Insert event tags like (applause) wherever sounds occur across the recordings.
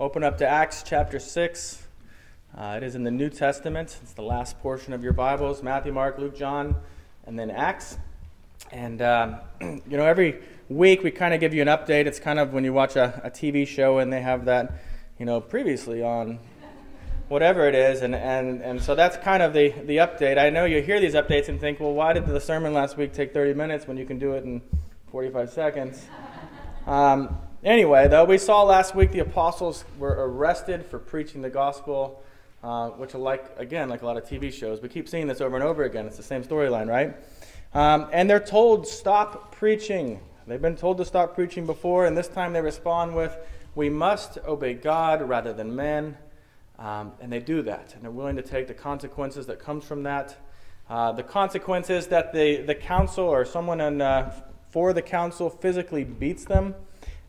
Open up to Acts chapter 6. Uh, it is in the New Testament. It's the last portion of your Bibles Matthew, Mark, Luke, John, and then Acts. And, um, (clears throat) you know, every week we kind of give you an update. It's kind of when you watch a, a TV show and they have that, you know, previously on whatever it is. And, and, and so that's kind of the, the update. I know you hear these updates and think, well, why did the sermon last week take 30 minutes when you can do it in 45 seconds? Um, Anyway, though, we saw last week the apostles were arrested for preaching the gospel, uh, which, like again, like a lot of TV shows, we keep seeing this over and over again. It's the same storyline, right? Um, and they're told, stop preaching. They've been told to stop preaching before, and this time they respond with, we must obey God rather than men. Um, and they do that, and they're willing to take the consequences that comes from that. Uh, the consequences that the, the council or someone in, uh, for the council physically beats them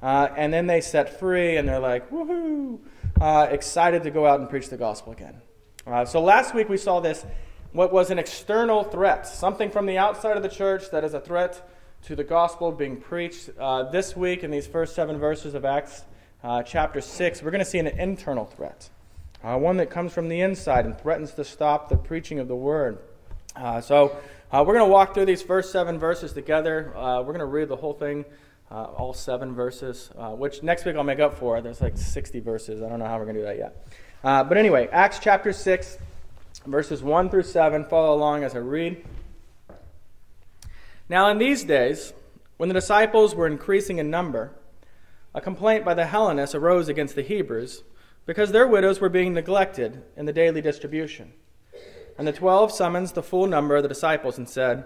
uh, and then they set free and they're like, woohoo, uh, excited to go out and preach the gospel again. Uh, so last week we saw this, what was an external threat, something from the outside of the church that is a threat to the gospel being preached. Uh, this week, in these first seven verses of Acts uh, chapter 6, we're going to see an internal threat, uh, one that comes from the inside and threatens to stop the preaching of the word. so we're going to walk through these first seven verses together. we're going to read the whole thing uh, all seven verses, uh, which next week I'll make up for. There's like 60 verses. I don't know how we're going to do that yet. Uh, but anyway, Acts chapter 6, verses 1 through 7. Follow along as I read. Now, in these days, when the disciples were increasing in number, a complaint by the Hellenists arose against the Hebrews because their widows were being neglected in the daily distribution. And the twelve summoned the full number of the disciples and said,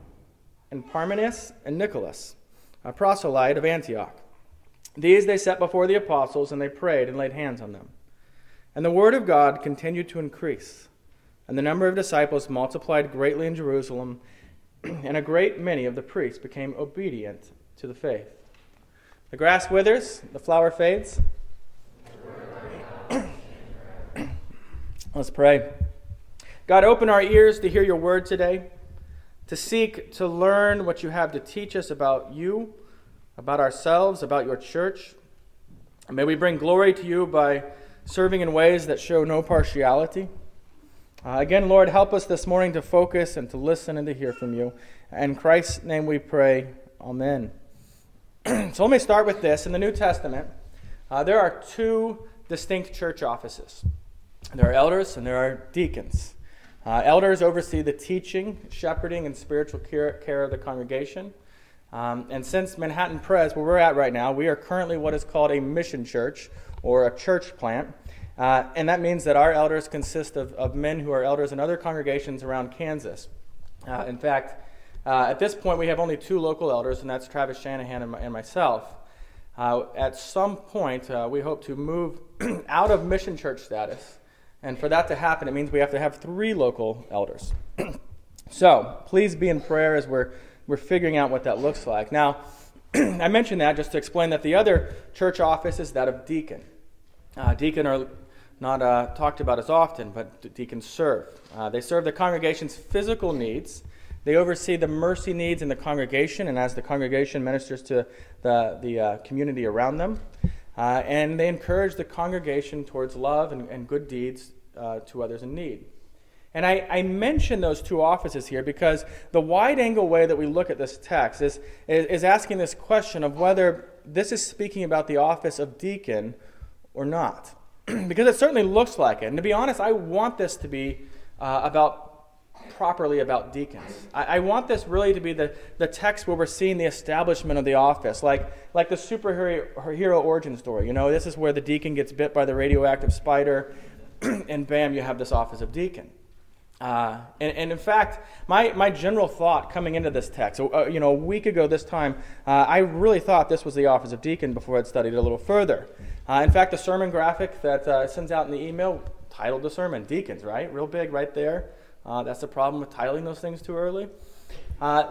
and Parmenas and Nicholas, a proselyte of Antioch. These they set before the apostles, and they prayed and laid hands on them. And the word of God continued to increase, and the number of disciples multiplied greatly in Jerusalem, (clears throat) and a great many of the priests became obedient to the faith. The grass withers, the flower fades. (clears throat) Let's pray. God, open our ears to hear your word today to seek to learn what you have to teach us about you, about ourselves, about your church. And may we bring glory to you by serving in ways that show no partiality. Uh, again, Lord, help us this morning to focus and to listen and to hear from you. In Christ's name we pray. Amen. (clears throat) so let me start with this. In the New Testament, uh, there are two distinct church offices there are elders and there are deacons. Uh, elders oversee the teaching, shepherding, and spiritual care, care of the congregation. Um, and since Manhattan Pres, where we're at right now, we are currently what is called a mission church or a church plant. Uh, and that means that our elders consist of, of men who are elders in other congregations around Kansas. Uh, in fact, uh, at this point, we have only two local elders, and that's Travis Shanahan and, my, and myself. Uh, at some point, uh, we hope to move (clears throat) out of mission church status and for that to happen, it means we have to have three local elders. (clears throat) so please be in prayer as we're, we're figuring out what that looks like. Now, (clears throat) I mentioned that just to explain that the other church office is that of deacon. Uh, deacon are not uh, talked about as often, but deacons serve. Uh, they serve the congregation's physical needs. They oversee the mercy needs in the congregation, and as the congregation ministers to the, the uh, community around them. Uh, and they encourage the congregation towards love and, and good deeds uh, to others in need. And I, I, mention those two offices here because the wide angle way that we look at this text is, is, is, asking this question of whether this is speaking about the office of deacon or not. (clears throat) because it certainly looks like it. And to be honest, I want this to be uh, about properly about deacons. I, I, want this really to be the, the text where we're seeing the establishment of the office, like, like the superhero hero origin story. You know, this is where the deacon gets bit by the radioactive spider, (clears throat) and bam, you have this office of deacon. Uh, and, and, in fact, my, my general thought coming into this text, uh, you know, a week ago this time, uh, I really thought this was the office of deacon before I'd studied it a little further. Uh, in fact, the sermon graphic that uh, sends out in the email titled the sermon Deacons, right? Real big right there. Uh, that's the problem with titling those things too early.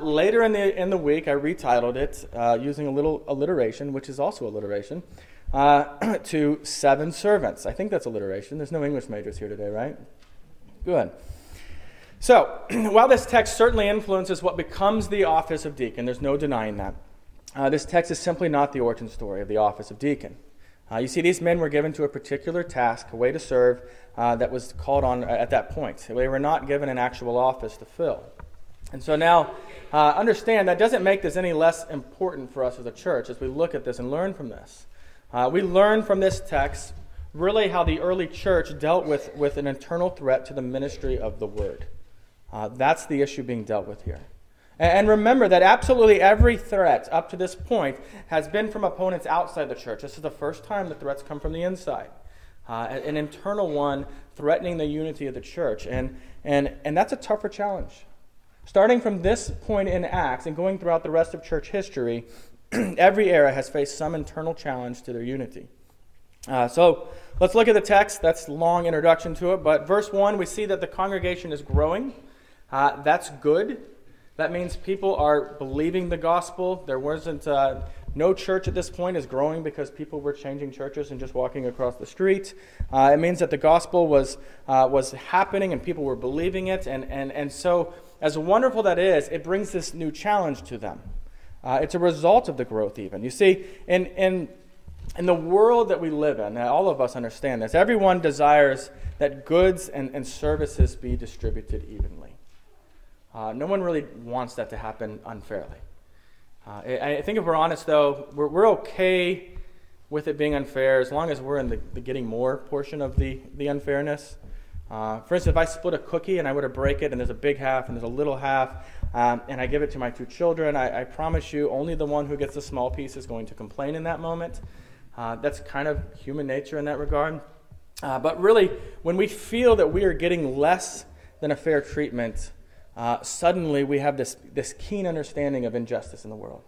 later in the, in the week, I retitled it using a little alliteration, which is also alliteration, (clears throat) to Seven Servants. I think that's alliteration. There's no English majors here today, right? Good. So, (clears throat) while this text certainly influences what becomes the office of deacon, there's no denying that. Uh, this text is simply not the origin story of the office of deacon. Uh, you see, these men were given to a particular task, a way to serve, uh, that was called on at that point. They were not given an actual office to fill. And so now, uh, understand that doesn't make this any less important for us as a church as we look at this and learn from this. Uh, we learn from this text really how the early church dealt with, with an internal threat to the ministry of the word. Uh, that's the issue being dealt with here. And remember that absolutely every threat up to this point has been from opponents outside the church. This is the first time the threats come from the inside. Uh, an internal one threatening the unity of the church. And, and, and that's a tougher challenge. Starting from this point in Acts and going throughout the rest of church history, (clears throat) every era has faced some internal challenge to their unity. Uh, so let's look at the text. That's a long introduction to it. But verse 1, we see that the congregation is growing. Uh, that's good. That means people are believing the gospel. There wasn't uh, no church at this point is growing because people were changing churches and just walking across the street. Uh, it means that the gospel was uh, was happening and people were believing it. And and and so, as wonderful that is, it brings this new challenge to them. Uh, it's a result of the growth, even. You see, in in in the world that we live in, all of us understand this. Everyone desires that goods and, and services be distributed evenly. Uh, no one really wants that to happen unfairly. Uh, I, think if we're honest, though, we're, we're okay with it being unfair as long as we're in the, the getting more portion of the, the unfairness. Uh, for instance, if I split a cookie and I were to break it, and there's a big half and there's a little half, um, and I give it to my two children, I, I, promise you, only the one who gets the small piece is going to complain in that moment. Uh, that's kind of human nature in that regard. Uh, but really, when we feel that we are getting less than a fair treatment, uh, suddenly we have this, this keen understanding of injustice in the world.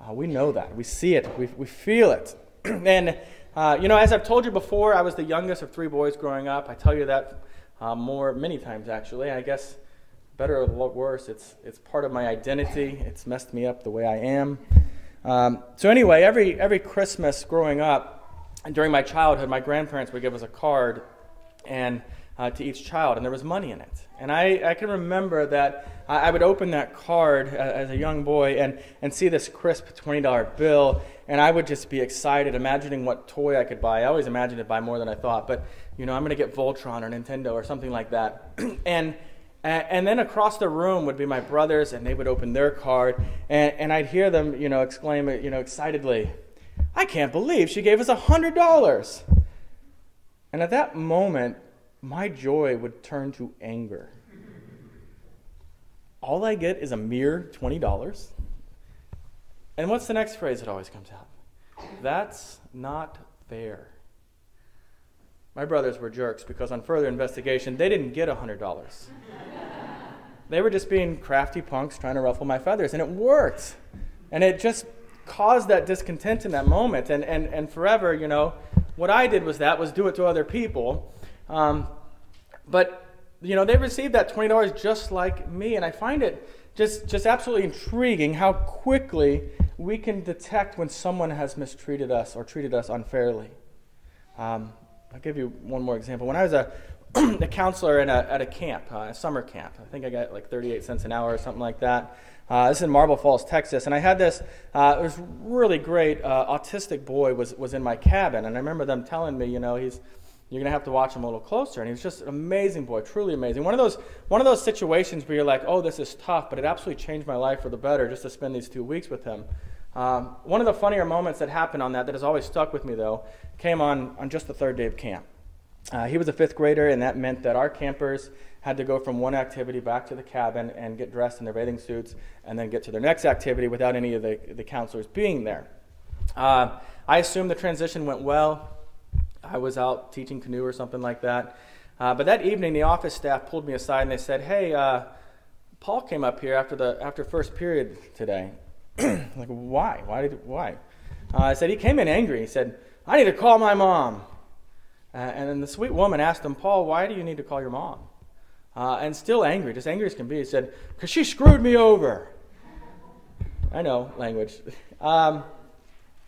Uh, we know that. We see it. We, we feel it. (clears throat) and, uh, you know, as I've told you before, I was the youngest of three boys growing up. I tell you that uh, more, many times actually. I guess, better or worse, it's, it's part of my identity. It's messed me up the way I am. Um, so, anyway, every, every Christmas growing up, and during my childhood, my grandparents would give us a card and uh, to each child, and there was money in it. And I, I can remember that I would open that card uh, as a young boy and, and see this crisp $20 bill, and I would just be excited, imagining what toy I could buy. I always imagined to buy more than I thought, but you know, I'm going to get Voltron or Nintendo or something like that. (clears throat) and and then across the room would be my brothers, and they would open their card, and, and I'd hear them, you know, exclaim, you know, excitedly, "I can't believe she gave us a hundred dollars!" And at that moment, my joy would turn to anger. All I get is a mere $20. And what's the next phrase that always comes out? That's not fair. My brothers were jerks because on further investigation, they didn't get $100. they were just being crafty punks trying to ruffle my feathers, and it worked. And it just caused that discontent in that moment. And, and, and forever, you know, what I did was that was do it to other people. Um, but you know, they received that twenty dollars just like me, and I find it just just absolutely intriguing how quickly we can detect when someone has mistreated us or treated us unfairly. Um, I'll give you one more example. When I was a, (clears throat) a counselor a, at a camp, uh, a summer camp, I think I got like 38 cents an hour or something like that. Uh, this is in Marble Falls, Texas, and I had this. Uh, it was really great. Uh, autistic boy was was in my cabin, and I remember them telling me, you know, he's you're to have to watch him a little closer. And he was just an amazing boy, truly amazing. One of those, one of those situations where you're like, oh, this is tough, but it absolutely changed my life for the better just to spend these two weeks with him. Um, one of the funnier moments that happened on that, that has always stuck with me, though, came on, on just the third day of camp. Uh, he was a fifth grader, and that meant that our campers had to go from one activity back to the cabin and get dressed in their bathing suits and then get to their next activity without any of the, the counselors being there. Uh, I assume the transition went well. I was out teaching canoe or something like that. Uh, but that evening, the office staff pulled me aside and they said, "Hey, uh, Paul came up here after the after first period today. (clears throat) like, why? Why did why?" Uh, I said he came in angry. He said, "I need to call my mom." Uh, and then the sweet woman asked him, "Paul, why do you need to call your mom?" Uh, and still angry, just angry as can be, he said, "Because she screwed me over." I know language. (laughs) Um,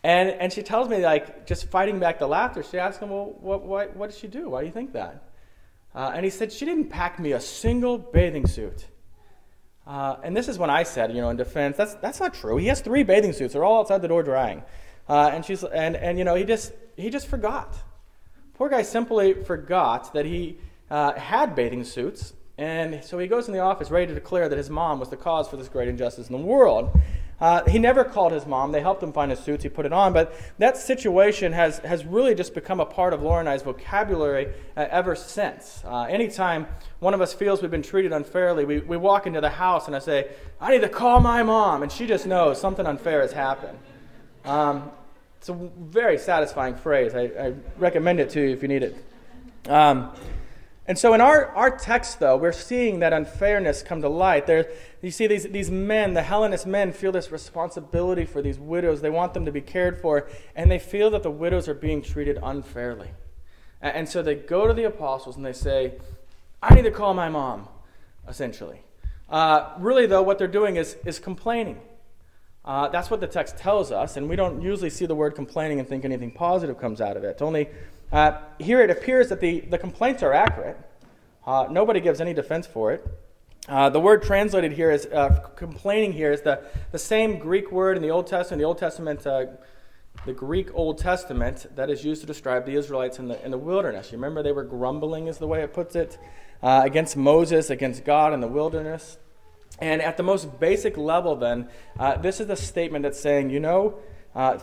and, and she tells me, like, just fighting back the laughter, she asks him, Well, what, what, what did she do? Why do you think that? Uh, and he said, She didn't pack me a single bathing suit. Uh, and this is when I said, you know, in defense, that's, that's not true. He has three bathing suits. They're all outside the door drying. Uh, and, she's, and, and, you know, he just, he just forgot. Poor guy simply forgot that he uh, had bathing suits. And so he goes in the office ready to declare that his mom was the cause for this great injustice in the world. Uh, he never called his mom. They helped him find his suits. He put it on. But that situation has, has really just become a part of Laura and I's vocabulary uh, ever since. Uh, anytime one of us feels we've been treated unfairly, we, we walk into the house and I say, I need to call my mom. And she just knows something unfair has happened. Um, it's a very satisfying phrase. I, I, recommend it to you if you need it. Um, and so in our, our text, though, we're seeing that unfairness come to light. There, you see, these, these men, the Hellenist men, feel this responsibility for these widows. They want them to be cared for, and they feel that the widows are being treated unfairly. And, and so they go to the apostles and they say, I need to call my mom, essentially. Uh, really, though, what they're doing is, is complaining. Uh, that's what the text tells us, and we don't usually see the word complaining and think anything positive comes out of it. Only uh, here it appears that the, the complaints are accurate. Uh, nobody gives any defense for it. Uh, the word translated here is uh, complaining here is the, the same Greek word in the Old Testament, the Old Testament, uh, the Greek Old Testament that is used to describe the Israelites in the, in the wilderness. You remember they were grumbling, is the way it puts it, uh, against Moses, against God in the wilderness. And at the most basic level, then, this is a statement that's saying, you know,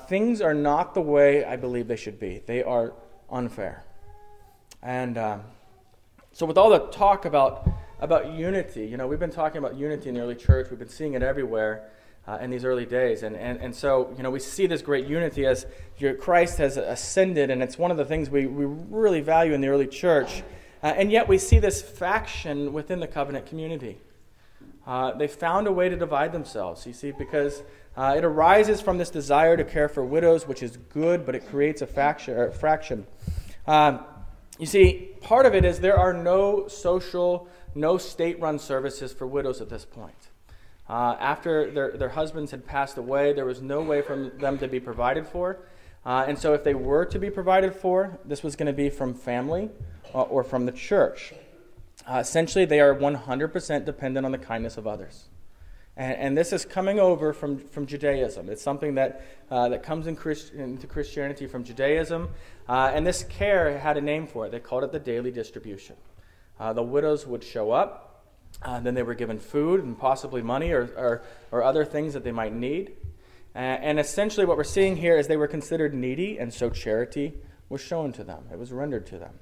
things are not the way I believe they should be. They are unfair. And um, so, with all the talk about, about unity, you know, we've been talking about unity in the early church, we've been seeing it everywhere. Uh, in these early days. And, and, and so, you know, we see this great unity as your, Christ has ascended, and it's one of the things we, we really value in the early church. Uh, and yet we see this faction within the covenant community. Uh, they found a way to divide themselves, you see, because uh, it arises from this desire to care for widows, which is good, but it creates a faction. fraction. Um, you see, part of it is there are no social, no state run services for widows at this point. Uh, after their, their husbands had passed away, there was no way for them to be provided for. Uh, and so, if they were to be provided for, this was going to be from family uh, or from the church. Uh, essentially, they are 100% dependent on the kindness of others. And, and, this is coming over from, from Judaism. It's something that, uh, that comes in Christ, into Christianity from Judaism. Uh, and this care had a name for it. They called it the daily distribution. Uh, the widows would show up, uh, then they were given food and possibly money or, or, or other things that they might need. and essentially, what we're seeing here is they were considered needy, and so charity was shown to them, it was rendered to them.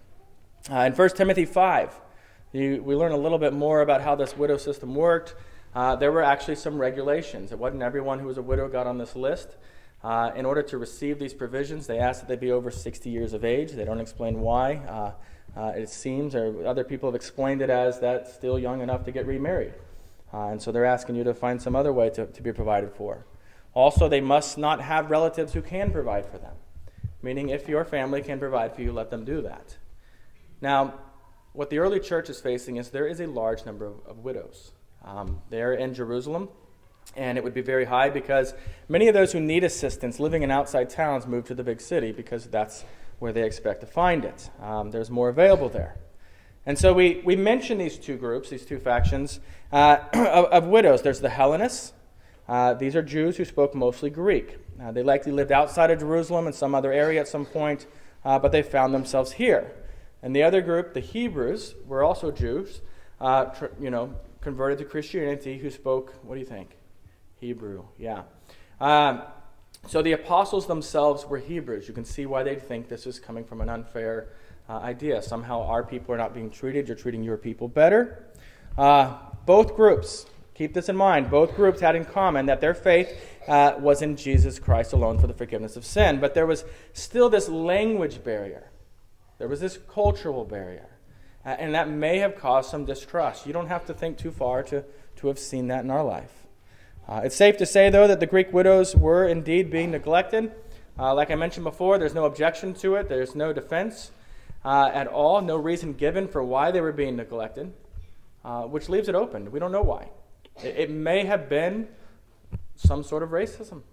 Uh, in 1 Timothy 5, you, we learn a little bit more about how this widow system worked uh, there were actually some regulations. It wasn't everyone who was a widow got on this list. Uh, in order to receive these provisions, they asked that they be over 60 years of age. They don't explain why. Uh, it seems, or other people have explained it as that still young enough to get remarried. Uh, and so they're asking you to find some other way to, to be provided for. Also, they must not have relatives who can provide for them, meaning if your family can provide for you, let them do that. Now, what the early church is facing is there is a large number of, of widows um, there in Jerusalem. And it would be very high because many of those who need assistance living in outside towns move to the big city because that's where they expect to find it. Um, there's more available there. And so we, we mention these two groups, these two factions uh, (clears throat) of, of, widows. There's the Hellenists. Uh, these are Jews who spoke mostly Greek. Uh, they likely lived outside of Jerusalem in some other area at some point, uh, but they found themselves here. And the other group, the Hebrews, were also Jews, uh, tr- you know, converted to Christianity who spoke, what do you think? Hebrew, yeah. Um, so the apostles themselves were Hebrews. You can see why they'd think this is coming from an unfair uh, idea. Somehow our people are not being treated, you're treating your people better. Uh, both groups, keep this in mind, both groups had in common that their faith uh, was in Jesus Christ alone for the forgiveness of sin. But there was still this language barrier, there was this cultural barrier. Uh, and that may have caused some distrust. You don't have to think too far to, to have seen that in our life. Uh, it's safe to say, though, that the Greek widows were indeed being neglected. Uh, like I mentioned before, there's no objection to it, there's no defense uh, at all, no reason given for why they were being neglected, uh, which leaves it open. We don't know why. It, it, may have been some sort of racism.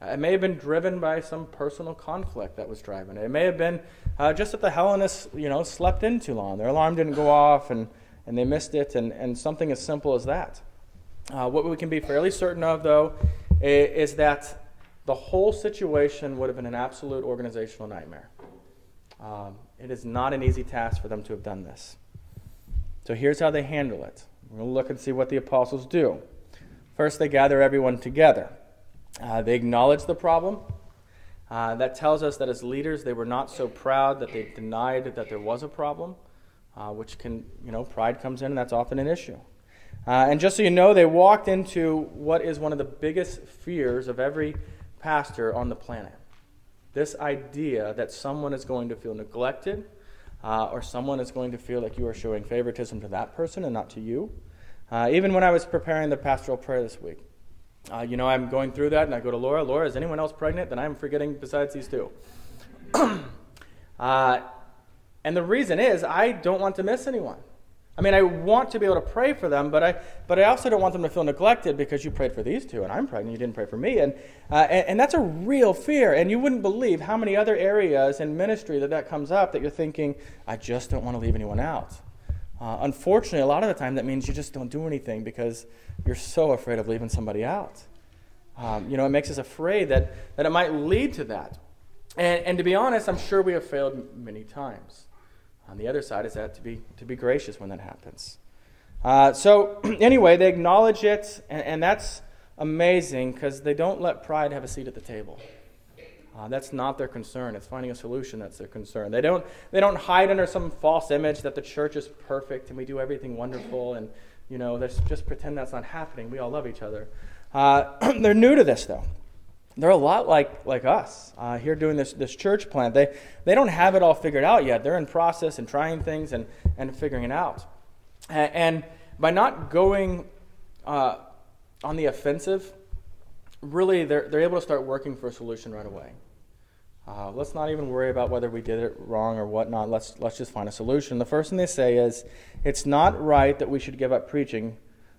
It may have been driven by some personal conflict that was driving it. It may have been uh, just that the Hellenists, you know, slept in too long. Their alarm didn't go off and, and they missed it, and, and something as simple as that. Uh, what we can be fairly certain of, though, is, that the whole situation would have been an absolute organizational nightmare. Um, it is not an easy task for them to have done this. So here's how they handle it. We're going to look and see what the apostles do. First, they gather everyone together. Uh, they acknowledge the problem. Uh, that tells us that as leaders, they were not so proud that they denied that there was a problem, uh, which can, you know, pride comes in, and that's often an issue. Uh, and just so you know, they walked into what is one of the biggest fears of every pastor on the planet this idea that someone is going to feel neglected uh, or someone is going to feel like you are showing favoritism to that person and not to you. Uh, even when I was preparing the pastoral prayer this week, uh, you know, I'm going through that and I go to Laura, Laura, is anyone else pregnant? Then I'm forgetting besides these two. (clears throat) Uh, and the reason is I don't want to miss anyone. I mean, I want to be able to pray for them, but I, but I also don't want them to feel neglected because you prayed for these two and I'm pregnant, you didn't pray for me. And, uh, and, and, that's a real fear. And you wouldn't believe how many other areas in ministry that that comes up that you're thinking, I just don't want to leave anyone out. Uh, unfortunately, a lot of the time that means you just don't do anything because you're so afraid of leaving somebody out. Um, you know, it makes us afraid that, that it might lead to that. And, and to be honest, I'm sure we have failed many times. On the other side is that to be, to be gracious when that happens. Uh, so, (clears throat) anyway, they acknowledge it, and, and that's amazing because they don't let pride have a seat at the table. Uh, that's not their concern. It's finding a solution that's their concern. They don't, they don't hide under some false image that the church is perfect and we do everything wonderful and, you know, let's just pretend that's not happening. We all love each other. Uh, (clears throat) they're new to this, though they're a lot like, like us uh, here doing this, this church plant. They, they don't have it all figured out yet. They're in process and trying things and, and figuring it out. And, and by not going uh, on the offensive, really they're, they're able to start working for a solution right away. Uh, let's not even worry about whether we did it wrong or whatnot. Let's, let's just find a solution. The first thing they say is it's not right that we should give up preaching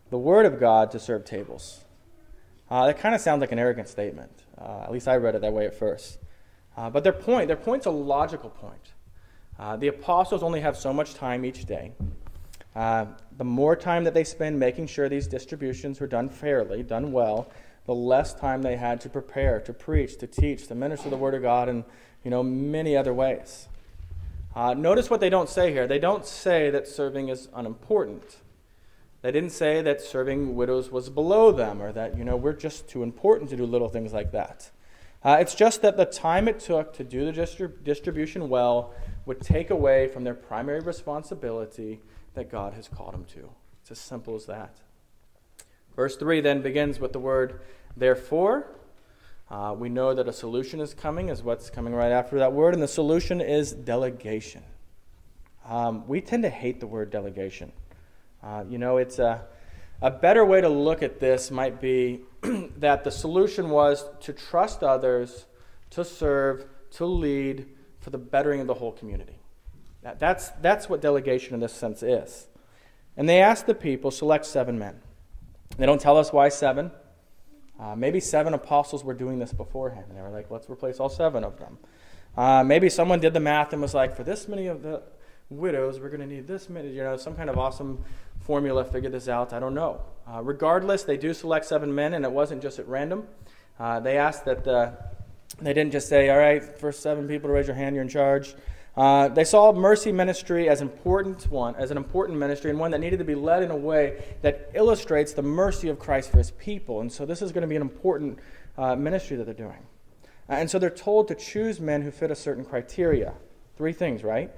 the Word of God to serve tables. Uh, that kind of sounds like an arrogant statement. Uh, at least I read it that way at first. Uh, but their point, their point's a logical point. Uh, the apostles only have so much time each day. Uh, the more time that they spend making sure these distributions were done fairly, done well, the less time they had to prepare, to preach, to teach, to minister the word of God, and you know many other ways. Uh, notice what they don't say here. They don't say that serving is unimportant. They didn't say that serving widows was below them or that, you know, we're just too important to do little things like that. Uh, it's just that the time it took to do the distrib- distribution well would take away from their primary responsibility that God has called them to. It's as simple as that. Verse 3 then begins with the word therefore. Uh, we know that a solution is coming, is what's coming right after that word, and the solution is delegation. Um, we tend to hate the word delegation. Uh, you know, it's a, a better way to look at this might be (clears throat) that the solution was to trust others, to serve, to lead for the bettering of the whole community. That, that's, that's what delegation in this sense is. And they asked the people, select seven men. They don't tell us why seven. Uh, maybe seven apostles were doing this beforehand. And they were like, let's replace all seven of them. Uh, maybe someone did the math and was like, for this many of the widows, we're going to need this many, you know, some kind of awesome formula figure this out. I don't know. Uh, regardless, they do select seven men, and it wasn't just at random. Uh, they asked that the, they didn't just say, all right, first seven people to raise your hand, you're in charge. Uh, they saw mercy ministry as important one, as an important ministry, and one that needed to be led in a way that illustrates the mercy of Christ for His people. And so, this is going to be an important uh, ministry that they're doing. Uh, and so, they're told to choose men who fit a certain criteria. Three things, right?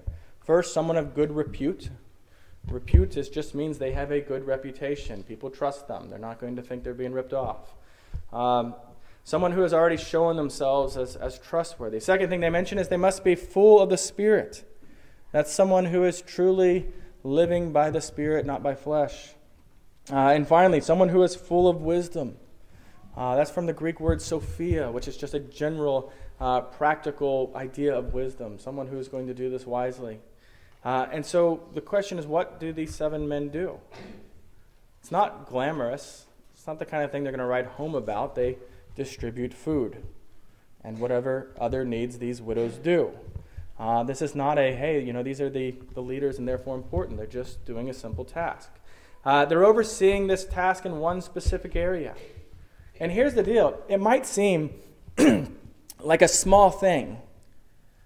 First, someone of good repute. Repute is, just means they have a good reputation. People trust them. They're not going to think they're being ripped off. Um, someone who has already shown themselves as, as trustworthy. Second thing they mention is they must be full of the Spirit. That's someone who is truly living by the Spirit, not by flesh. Uh, and finally, someone who is full of wisdom. Uh, that's from the Greek word Sophia, which is just a general, uh, practical idea of wisdom. Someone who is going to do this wisely. Uh, and so the question is what do these seven men do? It's not glamorous, it's not the kind of thing they're going to write home about. They distribute food and whatever other needs these widows do. Uh, this is not a, hey, you know, these are the, the leaders and therefore important. They're just doing a simple task. Uh, they're overseeing this task in one specific area. And here's the deal it might seem (clears throat) like a small thing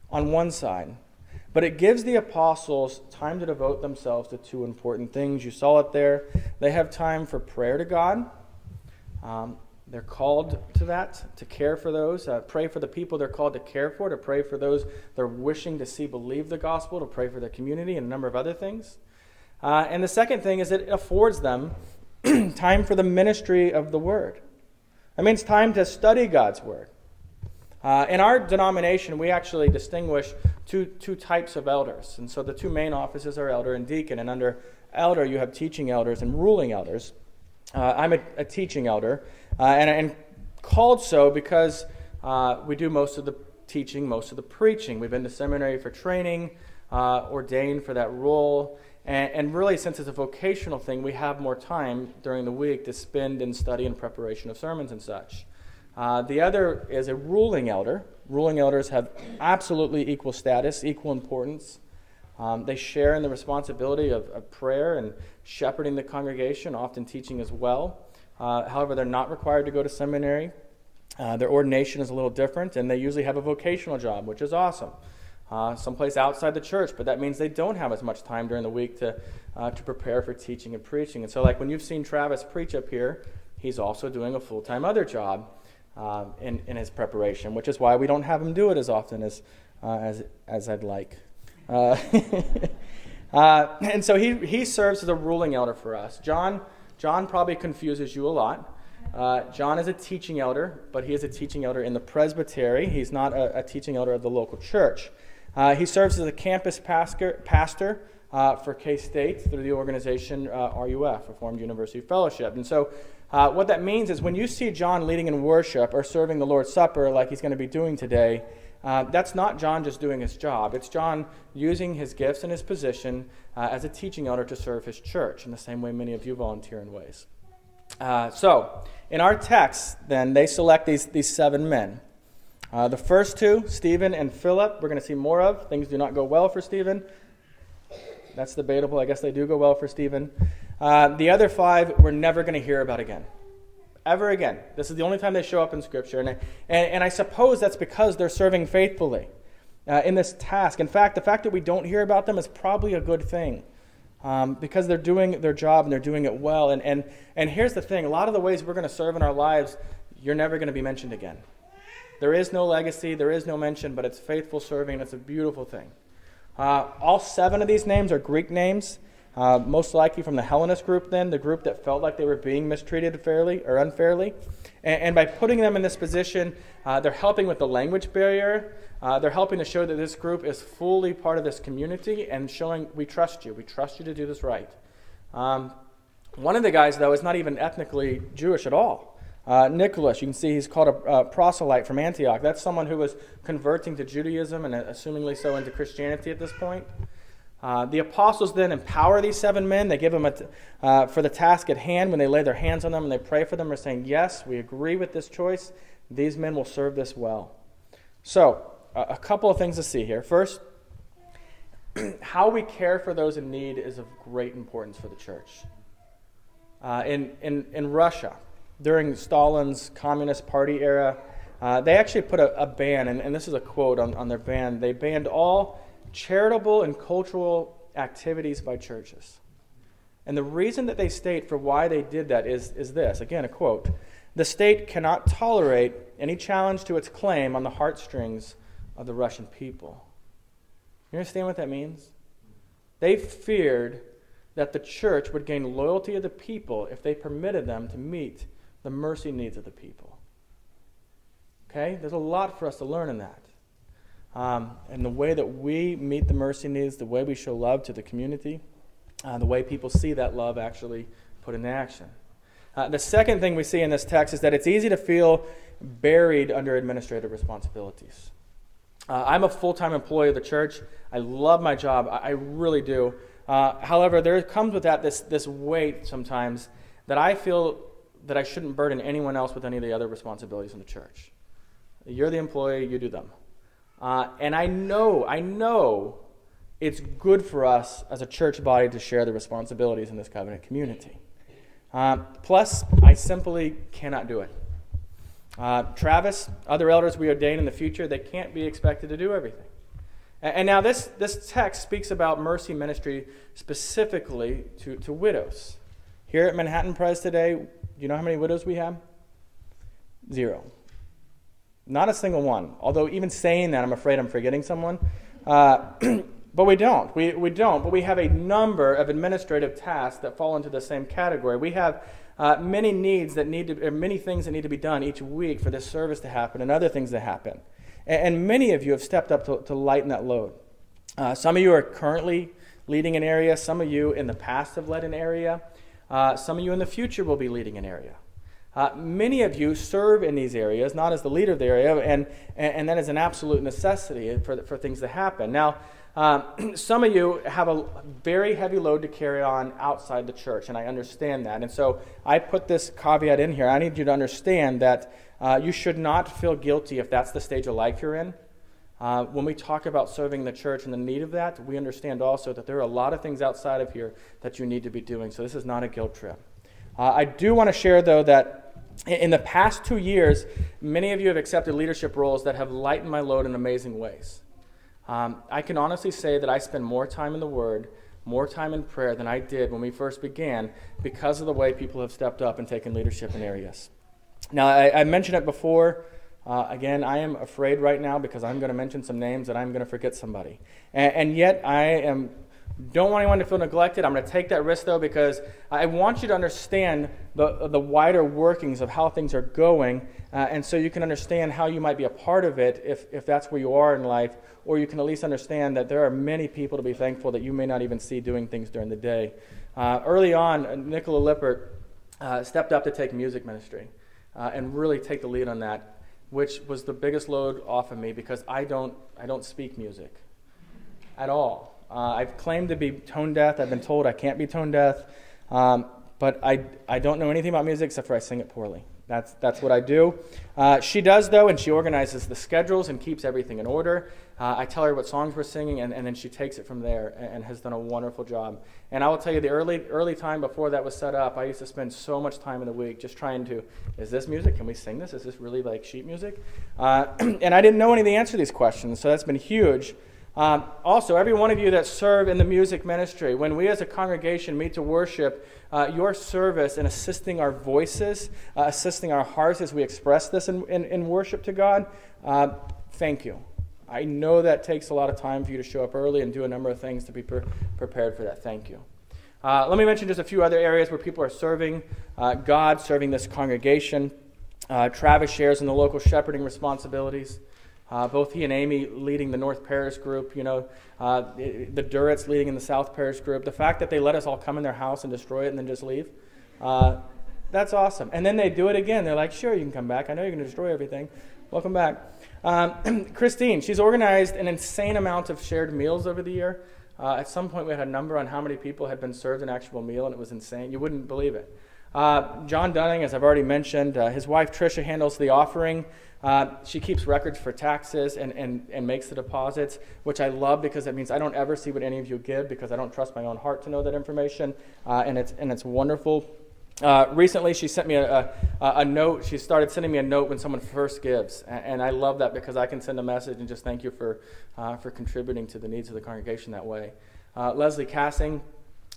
on one side, but it gives the apostles time to devote themselves to two important things. You saw it there. They have time for prayer to God. Um, they're called to that, to care for those, uh, pray for the people they're called to care for, to pray for those they're wishing to see believe the gospel, to pray for their community, and a number of other things. Uh, and the second thing is it affords them (clears throat) time for the ministry of the word. That means time to study God's word. Uh, in our denomination, we actually distinguish two, two types of elders. And so the two main offices are elder and deacon. And under elder, you have teaching elders and ruling elders. Uh, I'm a, a, teaching elder, uh, and, and, called so because uh, we do most of the teaching, most of the preaching. We've been to seminary for training, uh, ordained for that role. And, and, really, since it's a vocational thing, we have more time during the week to spend in study and preparation of sermons and such. Uh, the other is a ruling elder. Ruling elders have absolutely equal status, equal importance. Um, they share in the responsibility of, of, prayer and shepherding the congregation, often teaching as well. Uh, however, they're not required to go to seminary. Uh, their ordination is a little different, and they usually have a vocational job, which is awesome. Uh, someplace outside the church, but that means they don't have as much time during the week to, uh, to prepare for teaching and preaching. And so, like when you've seen Travis preach up here, he's also doing a full time other job uh, in, in his preparation, which is why we don't have him do it as often as, uh, as, as I'd like. Uh, (laughs) uh, and so he, he serves as a ruling elder for us. John, John probably confuses you a lot. Uh, John is a teaching elder, but he is a teaching elder in the presbytery. He's not a, a teaching elder of the local church. Uh, he serves as a campus pastor, pastor uh, for K State through the organization uh, RUF, Reformed University Fellowship. And so, uh, what that means is when you see John leading in worship or serving the Lord's Supper like he's going to be doing today, uh, that's not John just doing his job. It's John using his gifts and his position uh, as a teaching elder to serve his church in the same way many of you volunteer in ways. Uh, so, in our text, then, they select these, these seven men. Uh, the first two, Stephen and Philip, we're going to see more of. Things do not go well for Stephen. That's debatable. I guess they do go well for Stephen. Uh, the other five, we're never going to hear about again ever again. This is the only time they show up in Scripture. And, and, and I suppose that's because they're serving faithfully uh, in this task. In fact, the fact that we don't hear about them is probably a good thing. Um, because they're doing their job and they're doing it well. And, and, and here's the thing a lot of the ways we're going to serve in our lives, you're never going to be mentioned again. There is no legacy, there is no mention, but it's faithful serving. It's a beautiful thing. Uh, all seven of these names are Greek names. Uh, most likely from the Hellenist group, then, the group that felt like they were being mistreated fairly or unfairly. And, and by putting them in this position, uh, they're helping with the language barrier. Uh, they're helping to show that this group is fully part of this community and showing we trust you. We trust you to do this right. Um, one of the guys, though, is not even ethnically Jewish at all. Uh, Nicholas, you can see he's called a uh, proselyte from Antioch. That's someone who was converting to Judaism and uh, assumingly so into Christianity at this point. Uh, the apostles then empower these seven men. They give them uh, for the task at hand when they lay their hands on them and they pray for them, are saying, Yes, we agree with this choice. These men will serve this well. So, a couple of things to see here. First, (clears throat) how we care for those in need is of great importance for the church. Uh, in, in, in Russia, during Stalin's Communist Party era, uh, they actually put a, a ban, and, and this is a quote on, on their ban. They banned all charitable and cultural activities by churches. And the reason that they state for why they did that is, is this again, a quote The state cannot tolerate any challenge to its claim on the heartstrings of the Russian people. You understand what that means? They feared that the church would gain loyalty of the people if they permitted them to meet the mercy needs of the people. Okay? There's a lot for us to learn in that. Um, and the way that we meet the mercy needs, the way we show love to the community, uh, the way people see that love actually put into action. Uh, the second thing we see in this text is that it's easy to feel buried under administrative responsibilities. Uh, I'm a full time employee of the church. I love my job, I, I really do. Uh, however, there comes with that this, this weight sometimes that I feel that I shouldn't burden anyone else with any of the other responsibilities in the church. You're the employee, you do them. Uh, and I know, I know it's good for us as a church body to share the responsibilities in this covenant community. Uh, plus, I simply cannot do it. Uh, Travis, other elders we ordain in the future, they can't be expected to do everything. And, now, this, this text speaks about mercy ministry specifically to, to widows. Here at Manhattan Pres today, do you know how many widows we have? Zero. Not a single one. Although, even saying that, I'm afraid I'm forgetting someone. Uh, (clears throat) but we don't. We, we don't. But we have a number of administrative tasks that fall into the same category. We have uh, many needs that need to, many things that need to be done each week for this service to happen, and other things that happen. And, and many of you have stepped up to, to lighten that load. Uh, some of you are currently leading an area. Some of you in the past have led an area. Uh, some of you in the future will be leading an area. Uh, many of you serve in these areas, not as the leader of the area, and, and, that is an absolute necessity for, for things to happen. Now, um, (clears throat) some of you have a very heavy load to carry on outside the church, and I understand that. And so I put this caveat in here. I need you to understand that uh, you should not feel guilty if that's the stage of life you're in. Uh, when we talk about serving the church and the need of that, we understand also that there are a lot of things outside of here that you need to be doing. So this is not a guilt trip. Uh, I do want to share, though, that in the past two years, many of you have accepted leadership roles that have lightened my load in amazing ways. Um, I can honestly say that I spend more time in the Word, more time in prayer than I did when we first began because of the way people have stepped up and taken leadership in areas. Now, I, I mentioned it before. Uh, again, I am afraid right now because I'm going to mention some names and I'm going to forget somebody. And, and, yet, I am don't want anyone to feel neglected. I'm going to take that risk though because I want you to understand the, the wider workings of how things are going, uh, and so you can understand how you might be a part of it if, if that's where you are in life, or you can at least understand that there are many people to be thankful that you may not even see doing things during the day. Uh, early on, Nicola Lippert uh, stepped up to take music ministry uh, and really take the lead on that which was the biggest load off of me because I don't, I don't speak music at all. Uh, I've claimed to be tone deaf. I've been told I can't be tone deaf. Um, but I, I don't know anything about music except for I sing it poorly. That's, that's what I do. Uh, she does, though, and she organizes the schedules and keeps everything in order. Uh, I tell her what songs we're singing, and, and then she takes it from there and, and, has done a wonderful job. And I will tell you, the early, early time before that was set up, I used to spend so much time in the week just trying to, is this music? Can we sing this? Is this really like sheet music? Uh, (clears throat) and I didn't know any of the answer to these questions, so that's been huge. Um, also, every one of you that serve in the music ministry, when we as a congregation meet to worship, uh, your service in assisting our voices, uh, assisting our hearts as we express this in, in, in worship to God, uh, thank you. I know that takes a lot of time for you to show up early and do a number of things to be pre- prepared for that. Thank you. Uh, let me mention just a few other areas where people are serving uh, God, serving this congregation. Uh, Travis shares in the local shepherding responsibilities. Uh, both he and Amy leading the North Parish group, you know, uh, the Durretts leading in the South Parish group. The fact that they let us all come in their house and destroy it and then just leave, uh, that's awesome. And then they do it again. They're like, sure, you can come back. I know you're going to destroy everything. Welcome back. Um, (clears throat) Christine, she's organized an insane amount of shared meals over the year. Uh, at some point, we had a number on how many people had been served an actual meal, and it was insane. You wouldn't believe it. Uh, John Dunning, as I've already mentioned, uh, his wife Tricia handles the offering. Uh, she keeps records for taxes and, and, and makes the deposits, which I love because it means I don't ever see what any of you give because I don't trust my own heart to know that information. Uh, and, it's, and it's wonderful. Uh, recently, she sent me a, a, a, note. She started sending me a note when someone first gives. And, and, I love that because I can send a message and just thank you for, uh, for contributing to the needs of the congregation that way. Leslie Cassing,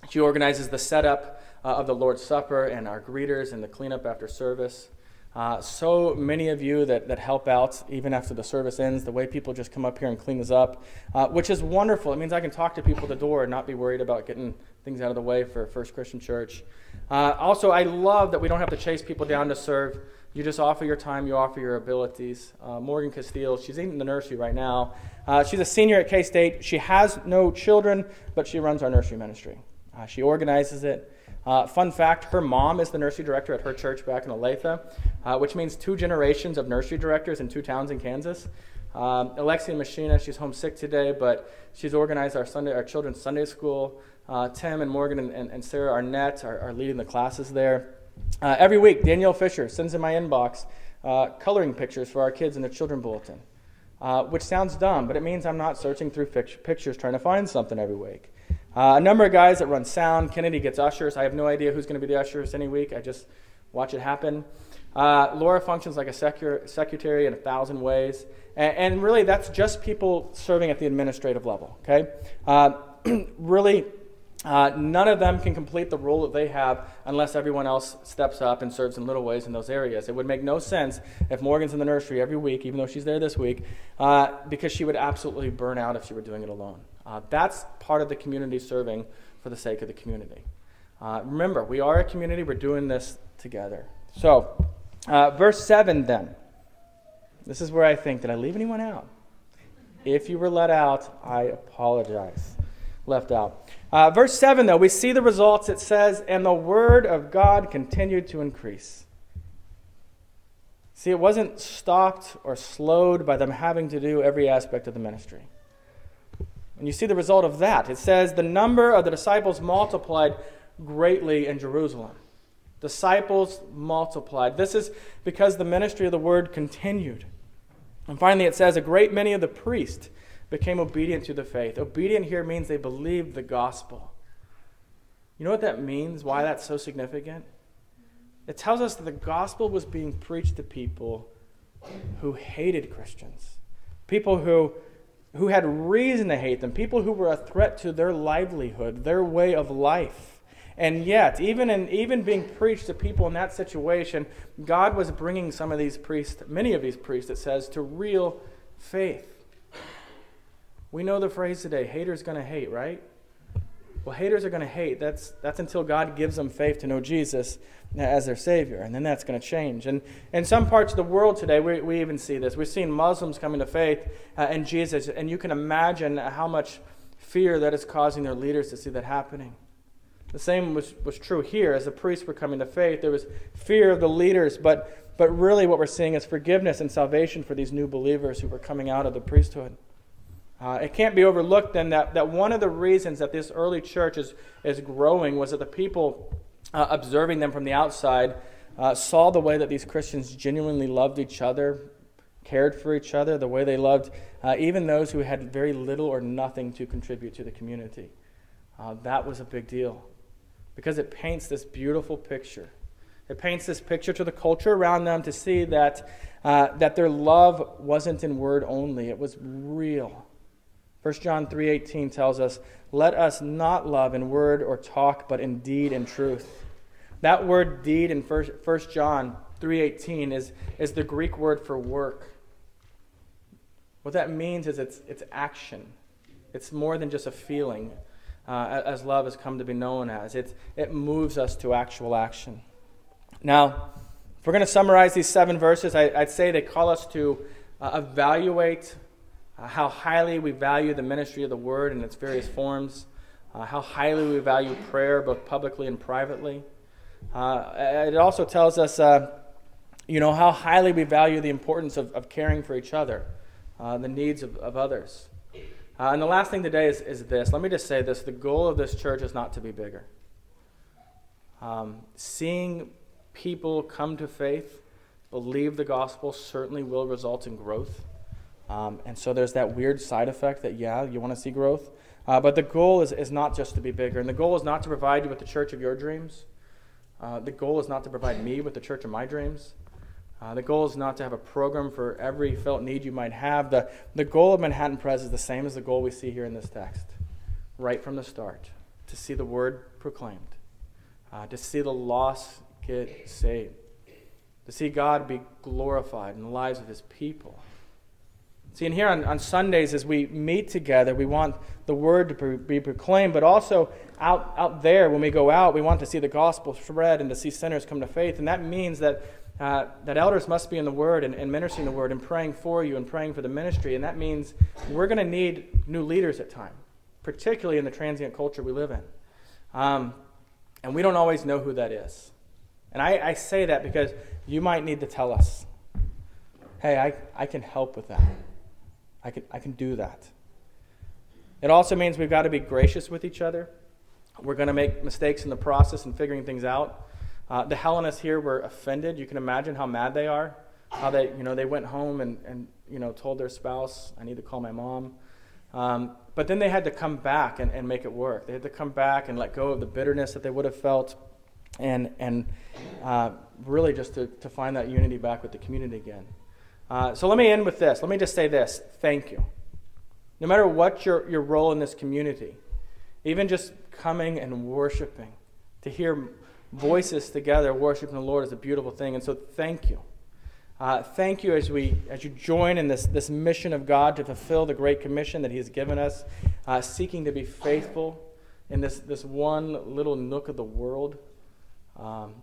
she organizes the setup uh, of the Lord's Supper and our greeters and the cleanup after service. Uh, so many of you that, that help out even after the service ends, the way people just come up here and clean this up, uh, which is wonderful. It means I can talk to people at the door and not be worried about getting things out of the way for First Christian Church. Uh, also, I love that we don't have to chase people down to serve You just offer your time, you offer your abilities. Uh, Morgan Castile, she's in the nursery right now. Uh, she's a senior at K State. She has no children, but she runs our nursery ministry. Uh, she organizes it. Uh, fun fact her mom is the nursery director at her church back in Olathe, uh, which means two generations of nursery directors in two towns in Kansas. Um, Alexia Machina, she's homesick today, but she's organized our Sunday, our children's Sunday school. Uh, Tim and Morgan and, and, and Sarah Arnett are, are leading the classes there. Uh, every week, Danielle Fisher sends in my inbox uh, coloring pictures for our kids in the children bulletin, uh, which sounds dumb, but it means I'm not searching through pictures trying to find something every week. Uh, a number of guys that run sound. Kennedy gets ushers. I have no idea who's going to be the ushers any week. I just watch it happen. Uh, Laura functions like a secure, secretary in a thousand ways. And, and, really, that's just people serving at the administrative level, okay? Uh, (clears throat) really, uh, none of them can complete the role that they have unless everyone else steps up and serves in little ways in those areas. It would make no sense if Morgan's in the nursery every week, even though she's there this week, uh, because she would absolutely burn out if she were doing it alone. Uh, that's part of the community serving for the sake of the community. Uh, remember, we are a community, we're doing this together. So, uh, verse 7 then. This is where I think, did I leave anyone out? If you were let out, I apologize. Left out. Uh, verse 7, though, we see the results. It says, And the word of God continued to increase. See, it wasn't stopped or slowed by them having to do every aspect of the ministry. And you see the result of that. It says, The number of the disciples multiplied greatly in Jerusalem. Disciples multiplied. This is because the ministry of the word continued. And finally, it says, A great many of the priests became obedient to the faith. Obedient here means they believed the gospel. You know what that means? Why that's so significant? It tells us that the gospel was being preached to people who hated Christians, people who, who had reason to hate them, people who were a threat to their livelihood, their way of life. And yet, even in even being preached to people in that situation, God was bringing some of these priests, many of these priests, it says, to real faith. We know the phrase today haters to hate, right? Well, haters are going to hate. That's, that's until God gives them faith to know Jesus as their Savior. And then that's going to change. And in some parts of the world today, we, we even see this. We've seen Muslims coming to faith uh, in Jesus, and you can imagine how much fear that is causing their leaders to see that happening. The same was, was true here. As the priests were coming to faith, there was fear of the leaders, but, but really what we're seeing is forgiveness and salvation for these new believers who were coming out of the priesthood. Uh, it can't be overlooked then that, that one of the reasons that this early church is, is growing was that the people uh, observing them from the outside uh, saw the way that these Christians genuinely loved each other, cared for each other, the way they loved uh, even those who had very little or nothing to contribute to the community. Uh, that was a big deal because it paints this beautiful picture. It paints this picture to the culture around them to see that, uh, that their love wasn't in word only, it was real. 1 John 3:18 tells us, "Let us not love in word or talk, but in deed and truth." That word deed in 1 John 3:18 is, is the Greek word for work. What that means is it's, it's action. It's more than just a feeling, uh, as love has come to be known as. It, it moves us to actual action. Now, if we're going to summarize these seven verses, I, would say they call us to uh, evaluate uh, how highly we value the ministry of the Word in its various forms, uh, how highly we value prayer, both publicly and privately. Uh, it also tells us, uh, you know, how highly we value the importance of, of caring for each other, uh, the needs of, of others. And the last thing today is, is this. Let me just say this the goal of this church is not to be bigger. Um, seeing people come to faith, believe the gospel, certainly will result in growth. Um, and so there's that weird side effect that, yeah, you want to see growth. Uh, but the goal is, is not just to be bigger. And the goal is not to provide you with the church of your dreams. Uh, the goal is not to provide me with the church of my dreams. Uh, the goal is not to have a program for every felt need you might have. The, the goal of Manhattan Pres is the same as the goal we see here in this text, right from the start to see the word proclaimed, uh, to see the lost get saved, to see God be glorified in the lives of his people. See, and here on, on Sundays, as we meet together, we want the word to be proclaimed, but also out, out there, when we go out, we want to see the gospel spread and to see sinners come to faith. And that means that, uh, that elders must be in the Word and, and ministering the Word and praying for you and praying for the ministry. And that means we're going to need new leaders at times, particularly in the transient culture we live in. Um, and we don't always know who that is. And I, I say that because you might need to tell us hey, I, I can help with that. I can, I can do that. It also means we've got to be gracious with each other. We're going to make mistakes in the process and figuring things out. Uh, the Hellenists here were offended. You can imagine how mad they are. How they, you know, they went home and, and you know, told their spouse, I need to call my mom. Um, but then they had to come back and, and make it work. They had to come back and let go of the bitterness that they would have felt and, and uh, really just to, to find that unity back with the community again. Uh, so let me end with this. Let me just say this thank you. No matter what your, your role in this community, even just coming and worshiping, to hear voices together worshiping the Lord is a beautiful thing. And so thank you. Uh, thank you as, we, as you join in this, this mission of God to fulfill the great commission that He has given us, uh, seeking to be faithful in this, this one little nook of the world. Um,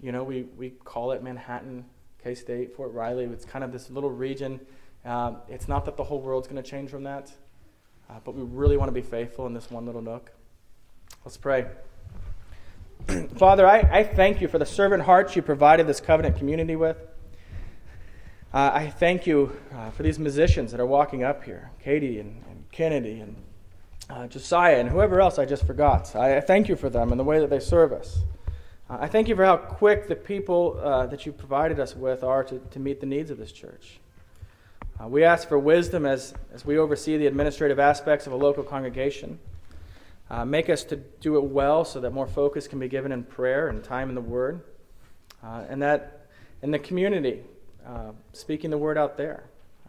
you know, we, we call it Manhattan K State, Fort Riley. It's kind of this little region. Um, it's not that the whole world's going to change from that, uh, but we really want to be faithful in this one little nook. Let's pray. (clears throat) Father, I, I thank you for the servant hearts you provided this covenant community with. Uh, I thank you uh, for these musicians that are walking up here Katie and, and Kennedy and uh, Josiah and whoever else I just forgot. I, I thank you for them and the way that they serve us. Uh, I thank you for how quick the people uh, that you provided us with are to, to meet the needs of this church. Uh, we ask for wisdom as, as we oversee the administrative aspects of a local congregation. Uh, make us to do it well so that more focus can be given in prayer and time in the Word. Uh, and that in the community, uh, speaking the Word out there.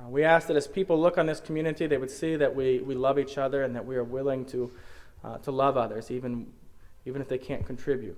we ask that as people look on this community, they would see that we, we love each other and that we are willing to, to love others, even, even if they can't contribute.